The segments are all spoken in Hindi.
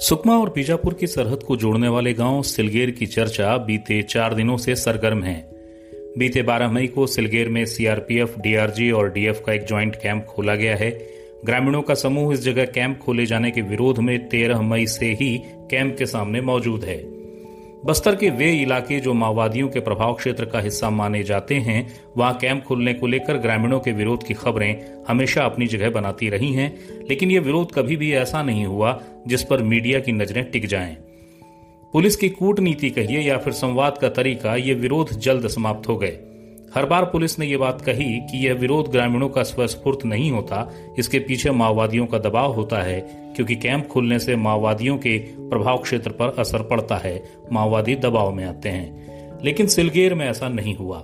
सुकमा और बीजापुर की सरहद को जोड़ने वाले गाँव सिलगेर की चर्चा बीते चार दिनों से सरगर्म है। बीते 12 मई को सिलगेर में सीआरपीएफ, डीआरजी और डीएफ का एक ज्वाइंट कैंप खोला गया है। ग्रामीणों का समूह इस जगह कैंप खोले जाने के विरोध में 13 मई से ही कैंप के सामने मौजूद है। बस्तर के वे इलाके जो माओवादियों के प्रभाव क्षेत्र का हिस्सा माने जाते हैं, वहाँ कैंप खुलने को लेकर ग्रामीणों के विरोध की खबरें हमेशा अपनी जगह बनाती रही हैं, लेकिन ये विरोध कभी भी ऐसा नहीं हुआ जिस पर मीडिया की नज़रें टिक जाएँ। पुलिस की कूटनीति कहिए या फिर संवाद का तरीका, ये विरोध जल्द समाप्त हो गए हर बार पुलिस ने ये बात कही कि यह विरोध ग्रामीणों का स्वस्फूर्त नहीं होता, इसके पीछे माओवादियों का दबाव होता है, क्योंकि कैंप खुलने से माओवादियों के प्रभाव क्षेत्र पर असर पड़ता है, माओवादी दबाव में आते हैं। लेकिन सिलगेर में ऐसा नहीं हुआ।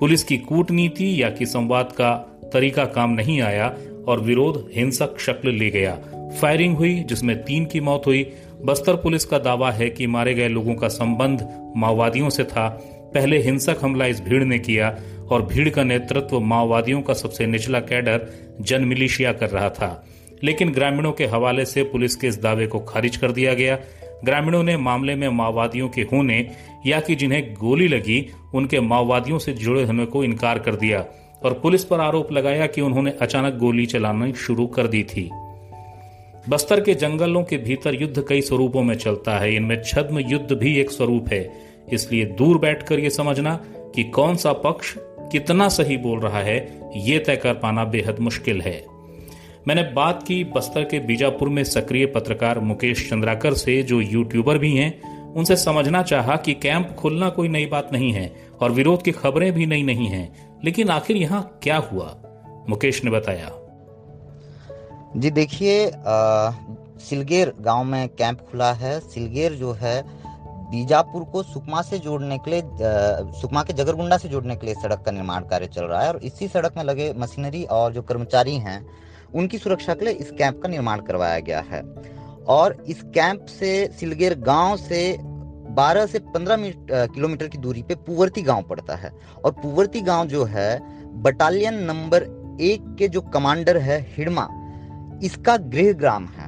पुलिस की कूटनीति या कि संवाद का तरीका काम नहीं आया और विरोध हिंसक शक्ल ले गया। फायरिंग हुई, जिसमें तीन की मौत हुई। बस्तर पुलिस का दावा है कि मारे गए लोगों का संबंध माओवादियों से था पहले हिंसक हमला इस भीड़ ने किया और भीड़ का नेतृत्व माओवादियों का सबसे निचला कैडर जन मिलिशिया कर रहा था। लेकिन ग्रामीणों के हवाले से पुलिस के इस दावे को खारिज कर दिया गया। ग्रामीणों ने मामले में माओवादियों के होने या कि जिन्हें गोली लगी, उनके माओवादियों से जुड़े होने को इनकार कर दिया और पुलिस पर आरोप लगाया कि उन्होंने अचानक गोली चलाना शुरू कर दी थी। बस्तर के जंगलों के भीतर युद्ध कई स्वरूपों में चलता है। इनमें छद्म युद्ध भी एक स्वरूप है। इसलिए दूर बैठकर यह समझना कि कौन सा पक्ष कितना सही बोल रहा है, ये तय कर पाना बेहद मुश्किल है। मैंने बात की बस्तर के बीजापुर में सक्रिय पत्रकार मुकेश चंद्राकर से, जो यूट्यूबर भी हैं, उनसे समझना चाहा कि कैंप खुलना कोई नई बात नहीं है और विरोध की खबरें भी नई नहीं हैं। लेकिन आखिर यहाँ क्या हुआ? मुकेश ने बताया। जी देखिए सिलगेर गाँव में कैंप खुला है। सिलगेर जो है बीजापुर को सुकमा से जोड़ने के लिए सुकमा के जगरगुंडा से जोड़ने के लिए सड़क का निर्माण कार्य चल रहा है और इसी सड़क में लगे मशीनरी और जो कर्मचारी हैं, उनकी सुरक्षा के लिए इस कैंप का निर्माण करवाया गया है। और इस कैंप से सिलगेर गाँव से 12 से 15 किलोमीटर की दूरी पे पुवर्ती गाँव पड़ता है। और पुवर्ती गाँव जो है, बटालियन नंबर एक के जो कमांडर है हिडमा इसका गृह ग्राम है।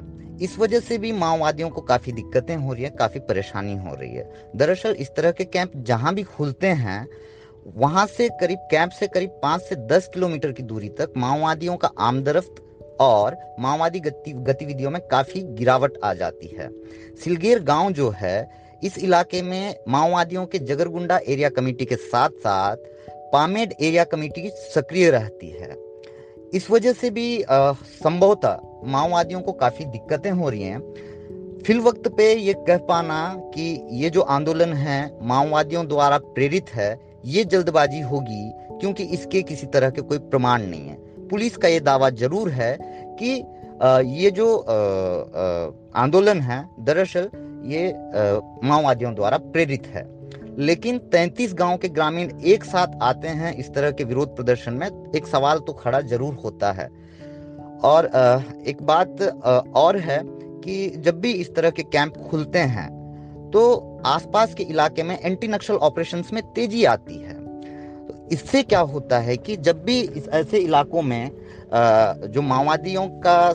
इस वजह से भी माओवादियों को काफ़ी दिक्कतें हो रही है, काफ़ी परेशानी हो रही है। दरअसल इस तरह के कैंप जहाँ भी खुलते हैं, वहाँ से करीब, कैंप से करीब पाँच से दस किलोमीटर की दूरी तक माओवादियों का आमदरफ्त और माओवादी गति, गतिविधियों में काफ़ी गिरावट आ जाती है। सिलगेर गाँव जो है, इस इलाके में माओवादियों के जगरगुंडा एरिया कमेटी के साथ साथ पामेड एरिया कमेटी सक्रिय रहती है। इस वजह से भी संभवतः माओवादियों को काफ़ी दिक्कतें हो रही हैं। फिल वक्त पे ये कह पाना कि ये जो आंदोलन है, माओवादियों द्वारा प्रेरित है, ये जल्दबाजी होगी, क्योंकि इसके किसी तरह के कोई प्रमाण नहीं है। पुलिस का ये दावा ज़रूर है कि ये जो आंदोलन है, दरअसल ये माओवादियों द्वारा प्रेरित है। लेकिन 33 गाँव के ग्रामीण एक साथ आते हैं, इस तरह के विरोध प्रदर्शन में, एक सवाल तो खड़ा ज़रूर होता है। और एक बात और है कि जब भी इस तरह के कैंप खुलते हैं तो आसपास के इलाके में एंटी नक्सल ऑपरेशंस में तेज़ी आती है। तो इससे क्या होता है कि जब भी इस ऐसे इलाकों में जो माओवादियों का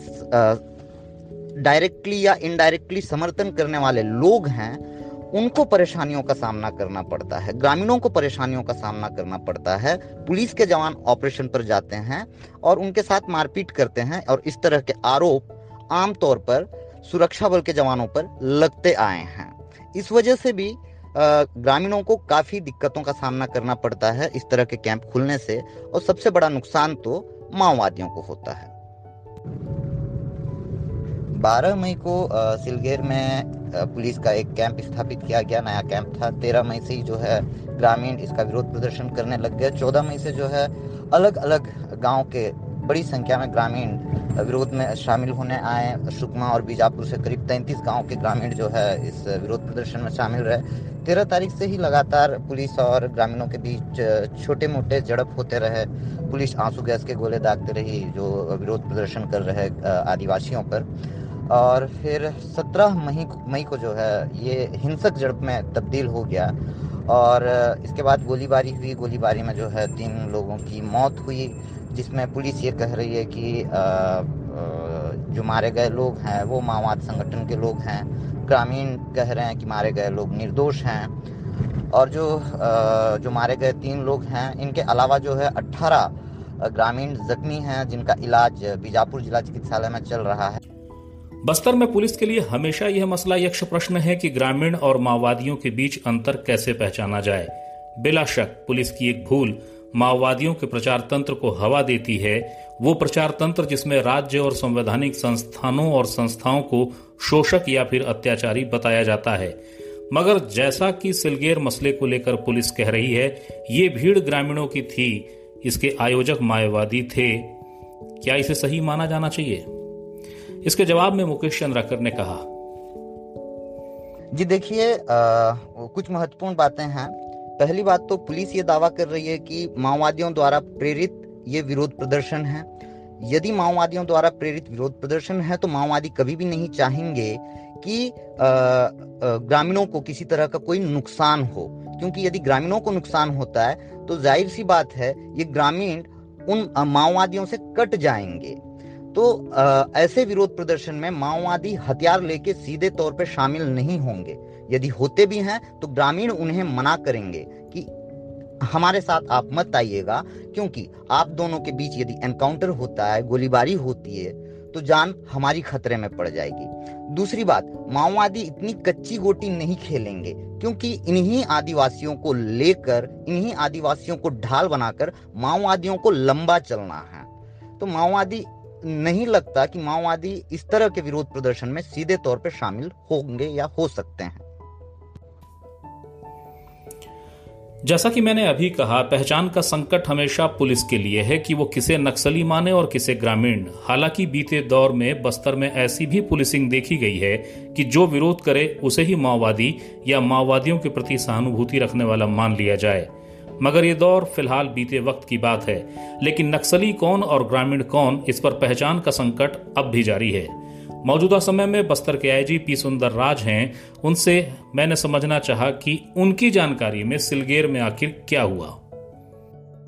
डायरेक्टली या इनडायरेक्टली समर्थन करने वाले लोग हैं उनको परेशानियों का सामना करना पड़ता है, ग्रामीणों को परेशानियों का सामना करना पड़ता है, पुलिस के जवान ऑपरेशन पर जाते हैं और उनके साथ मारपीट करते हैं और इस तरह के आरोप आमतौर पर सुरक्षा बल के जवानों पर लगते आए हैं। इस वजह से भी ग्रामीणों को काफ़ी दिक्कतों का सामना करना पड़ता है इस तरह के कैंप खुलने से और सबसे बड़ा नुकसान तो माओवादियों को होता है। 12 मई को सिलगेर में पुलिस का एक कैंप स्थापित किया गया। नया कैंप था। 13 मई से ही जो है ग्रामीण इसका विरोध प्रदर्शन करने लग गए। 14 मई से जो है अलग अलग गाँव के बड़ी संख्या में ग्रामीण विरोध में शामिल होने आए। सुकमा और बीजापुर से करीब तैंतीस गाँव के ग्रामीण जो है इस विरोध प्रदर्शन में शामिल रहे। तेरह तारीख से ही लगातार पुलिस और ग्रामीणों के बीच छोटे मोटे झड़प होते रहे। पुलिस आँसू गैस के गोले दागते रही जो विरोध प्रदर्शन कर रहे आदिवासियों पर। और फिर 17 मई मई को जो है, ये हिंसक झड़प में तब्दील हो गया। और इसके बाद गोलीबारी हुई। गोलीबारी में जो है, तीन लोगों की मौत हुई, जिसमें पुलिस ये कह रही है कि जो मारे गए लोग हैं, वो माओवाद संगठन के लोग हैं। ग्रामीण कह रहे हैं कि मारे गए लोग निर्दोष हैं। और जो जो मारे गए तीन लोग हैं, इनके अलावा जो है, अट्ठारह ग्रामीण जख्मी हैं, जिनका इलाज बीजापुर जिला चिकित्सालय में चल रहा है। बस्तर में पुलिस के लिए हमेशा यह मसला यक्ष प्रश्न है कि ग्रामीण और माओवादियों के बीच अंतर कैसे पहचाना जाए। बिला शक पुलिस की एक भूल, माओवादियों के प्रचार तंत्र को हवा देती है। वो प्रचार तंत्र जिसमें राज्य और संवैधानिक संस्थानों और संस्थाओं को शोषक या फिर अत्याचारी बताया जाता है। मगर जैसा कि सिलगेर मसले को लेकर पुलिस कह रही है, ये भीड़ ग्रामीणों की थी। इसके आयोजक माओवादी थे। क्या इसे सही माना जाना चाहिए? इसके जवाब में मुकेश चंद्राकर ने कहा। जी देखिए कुछ महत्वपूर्ण बातें हैं। पहली बात तो पुलिस ये दावा कर रही है कि माओवादियों द्वारा प्रेरित ये विरोध प्रदर्शन है। यदि माओवादियों द्वारा प्रेरित विरोध प्रदर्शन है तो माओवादी कभी भी नहीं चाहेंगे कि ग्रामीणों को किसी तरह का कोई नुकसान हो। क्योंकि यदि ग्रामीणों को नुकसान होता है तो ज़ाहिर सी बात है, ये ग्रामीण उन माओवादियों से कट जाएँगे। तो आ, ऐसे विरोध प्रदर्शन में माओवादी हथियार लेके सीधे तौर पर शामिल नहीं होंगे। यदि होते भी हैं तो ग्रामीण उन्हें मना करेंगे कि हमारे साथ आप मत आइएगा क्योंकि आप दोनों के बीच यदि एनकाउंटर होता है गोलीबारी होती है तो जान हमारी खतरे में पड़ जाएगी। दूसरी बात माओवादी इतनी कच्ची गोटी नहीं खेलेंगे क्योंकि इन्हीं आदिवासियों को लेकर इन्हीं आदिवासियों को ढाल बनाकर माओवादियों को लंबा चलना है। तो माओवादी नहीं लगता कि माओवादी इस तरह के विरोध प्रदर्शन में सीधे तौर पर शामिल होंगे या हो सकते हैं। जैसा कि मैंने अभी कहा, पहचान का संकट हमेशा पुलिस के लिए है कि वो किसे नक्सली माने और किसे ग्रामीण। हालाँकि बीते दौर में बस्तर में ऐसी भी पुलिसिंग देखी गई है कि जो विरोध करे, उसे ही माओवादी या माओवादियों के प्रति सहानुभूति रखने वाला मान लिया जाए। मगर ये दौर फ़िलहाल बीते वक्त की बात है। लेकिन नक्सली कौन और ग्रामीण कौन, इस पर पहचान का संकट अब भी जारी है। मौजूदा समय में बस्तर के आईजी पी सुंदर राज हैं। उनसे मैंने समझना चाहा कि उनकी जानकारी में सिलगेर में आखिर क्या हुआ।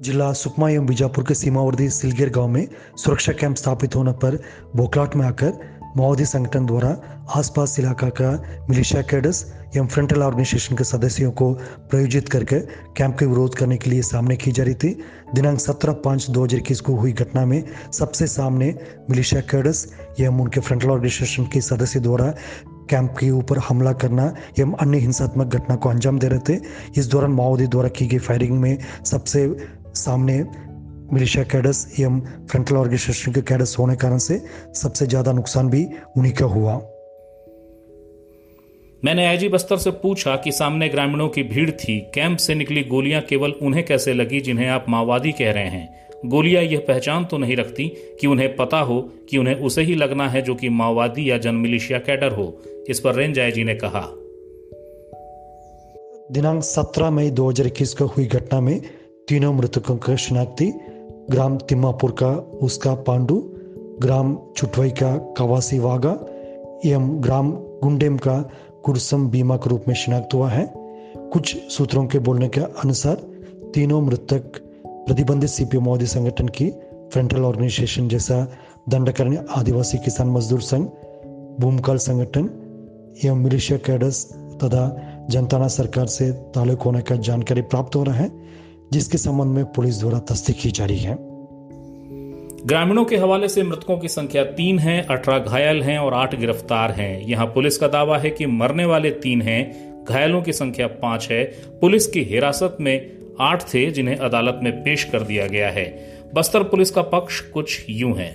जिला सुकमा एवं बीजापुर के सीमावर्ती सिलगेर गाँव में सुरक्षा कैंप स्थापित होने पर बोखलाट में आकर माओवादी संगठन द्वारा आसपास इलाका का मिलिशिया कैडर्स एवं फ्रंटल ऑर्गेनाइजेशन के सदस्यों को प्रयोजित करके कैंप के विरोध करने के लिए सामने की जा रही थी। दिनांक 17 पाँच दो को हुई घटना में सबसे सामने मिलिशिया कैडस एवं उनके फ्रंटल ऑर्गेनाइजेशन के सदस्य द्वारा कैंप के ऊपर हमला करना एवं अन्य हिंसात्मक घटना को अंजाम दे रहे थे। इस दौरान माओवादी द्वारा की गई फायरिंग में सबसे सामने मिलिशिया कैडस एवं फ्रंटल ऑर्गेनाइजेशन के कैडस होने कारण से सबसे ज़्यादा नुकसान भी उन्हीं का हुआ। मैंने आईजी बस्तर से पूछा कि सामने ग्रामीणों की भीड़ थी कैंप से निकली गोलियाँ केवल उन्हें कैसे लगी जिन्हें आप माओवादी कह रहे हैं? गोलियाँ यह पहचान तो नहीं रखती कि उन्हें पता हो कि उन्हें उसे ही लगना है जो कि माओवादी या जन मिलिशिया कैडर हो। इस पर रेंज आईजी ने कहा। दिनांक 17 मई 2021 को हुई घटना में तीनों मृतकों की शिनाख्ती ग्राम तिम्मापुर का उसका पांडु, ग्राम चुटवई का कवासी वागा एवं ग्राम गुंडेम का कुरसम बीमा के रूप में शिनाख्त हुआ है। कुछ सूत्रों के बोलने के अनुसार तीनों मृतक प्रतिबंधित सीपीओ मोदी संगठन की फ्रंटल ऑर्गेनाइजेशन जैसा दंडकरण आदिवासी किसान मजदूर संघ, भूमकाल संगठन, एवं मिलिशिया कैडर्स तथा जनताना सरकार से ताल्लुक होने का जानकारी प्राप्त हो रहा है। जिसके संबंध में पुलिस द्वारा तस्दीक की जा रही है। ग्रामीणों के हवाले से मृतकों की संख्या तीन है अठारह घायल हैं और आठ गिरफ़्तार हैं। यहाँ पुलिस का दावा है कि मरने वाले तीन हैं घायलों की संख्या पाँच है। पुलिस की हिरासत में आठ थे जिन्हें अदालत में पेश कर दिया गया है। बस्तर पुलिस का पक्ष कुछ यूँ है।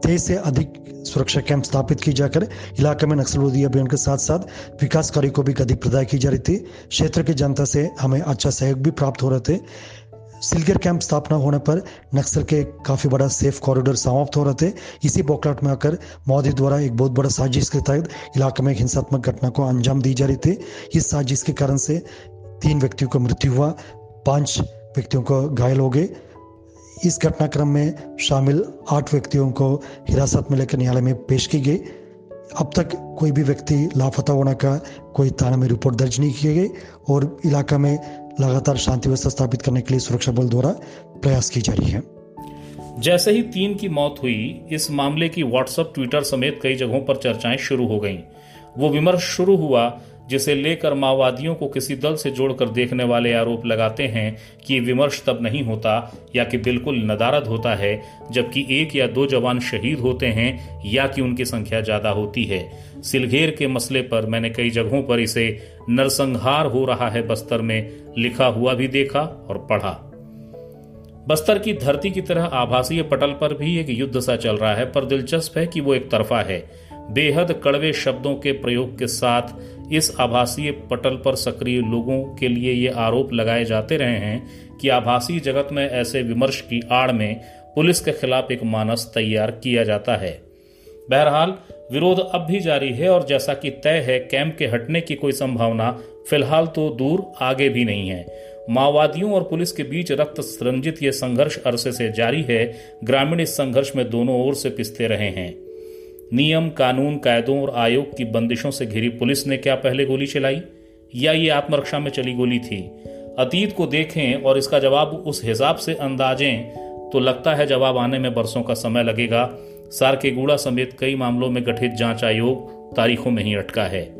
तेईस से अधिक सुरक्षा कैंप स्थापित की जाकर इलाके में नक्सलवादी अभियान के साथ साथ विकास कार्य को भी गति प्रदाय की जा रही थी। क्षेत्र की जनता से हमें अच्छा सहयोग भी प्राप्त हो रहे थे। सिलगर कैंप स्थापना होने पर नक्सल के काफ़ी बड़ा सेफ़ कॉरिडोर समाप्त हो रहे थे। इसी बोकलाट में आकर मोदी द्वारा एक बहुत बड़ा साजिश के तहत इलाके में एक हिंसात्मक घटना को अंजाम दी जा रही थी। इस साजिश के कारण से तीन व्यक्तियों को मृत्यु हुआ, पाँच व्यक्तियों को घायल हो गए। इस घटनाक्रम में शामिल आठ व्यक्तियों को हिरासत में लेकर न्यायालय में पेश की गई। अब तक कोई भी व्यक्ति लापता होने का कोई थाना में रिपोर्ट दर्ज नहीं की गई और इलाका में लगातार शांति व्यवस्था स्थापित करने के लिए सुरक्षा बल द्वारा प्रयास की जा रही है। जैसे ही तीन की मौत हुई, इस मामले की व्हाट्सएप ट्विटर समेत कई जगहों पर चर्चाएँ शुरू हो गईं। वो विमर्श शुरू हुआ जिसे लेकर माओवादियों को किसी दल से जोड़कर देखने वाले आरोप लगाते हैं कि विमर्श तब नहीं होता या कि बिल्कुल नदारद होता है, जबकि एक या दो जवान शहीद होते हैं या कि उनकी संख्या ज़्यादा होती है। सिलघेर के मसले पर मैंने कई जगहों पर इसे नरसंहार हो रहा है बस्तर में लिखा हुआ भी देखा और पढ़ा। बस्तर की धरती की तरह आभासीय पटल पर भी एक युद्ध सा चल रहा है, पर दिलचस्प है कि वो एक तरफा है। बेहद कड़वे शब्दों के प्रयोग के साथ इस आभासीय पटल पर सक्रिय लोगों के लिए ये आरोप लगाए जाते रहे हैं कि आभासी जगत में ऐसे विमर्श की आड़ में पुलिस के खिलाफ एक मानस तैयार किया जाता है। बहरहाल, विरोध अब भी जारी है और जैसा कि तय है, कैंप के हटने की कोई संभावना फ़िलहाल तो दूर आगे भी नहीं है। माओवादियों और पुलिस के बीच रक्त रंजित ये संघर्ष अरसे से जारी है। ग्रामीण इस संघर्ष में दोनों ओर से पिसते रहे हैं। नियम, कानून, कायदों और आयोग की बंदिशों से घिरी पुलिस ने क्या पहले गोली चलाई? या ये आत्मरक्षा में चली गोली थी? अतीत को देखें और इसका जवाब उस हिसाब से अंदाजें तो लगता है जवाब आने में बरसों का समय लगेगा। सार के गूड़ा समेत कई मामलों में गठित जाँच आयोग तारीखों में ही अटका है।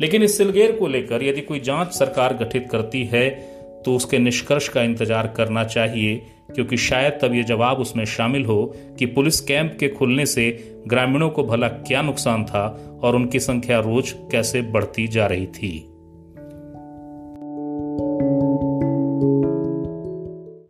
लेकिन इस सिलगेर को लेकर यदि कोई जाँच सरकार गठित करती है तो उसके निष्कर्ष का इंतज़ार करना चाहिए, क्योंकि शायद तब ये जवाब उसमें शामिल हो कि पुलिस कैंप के खुलने से ग्रामीणों को भला क्या नुकसान था और उनकी संख्या रोज कैसे बढ़ती जा रही थी।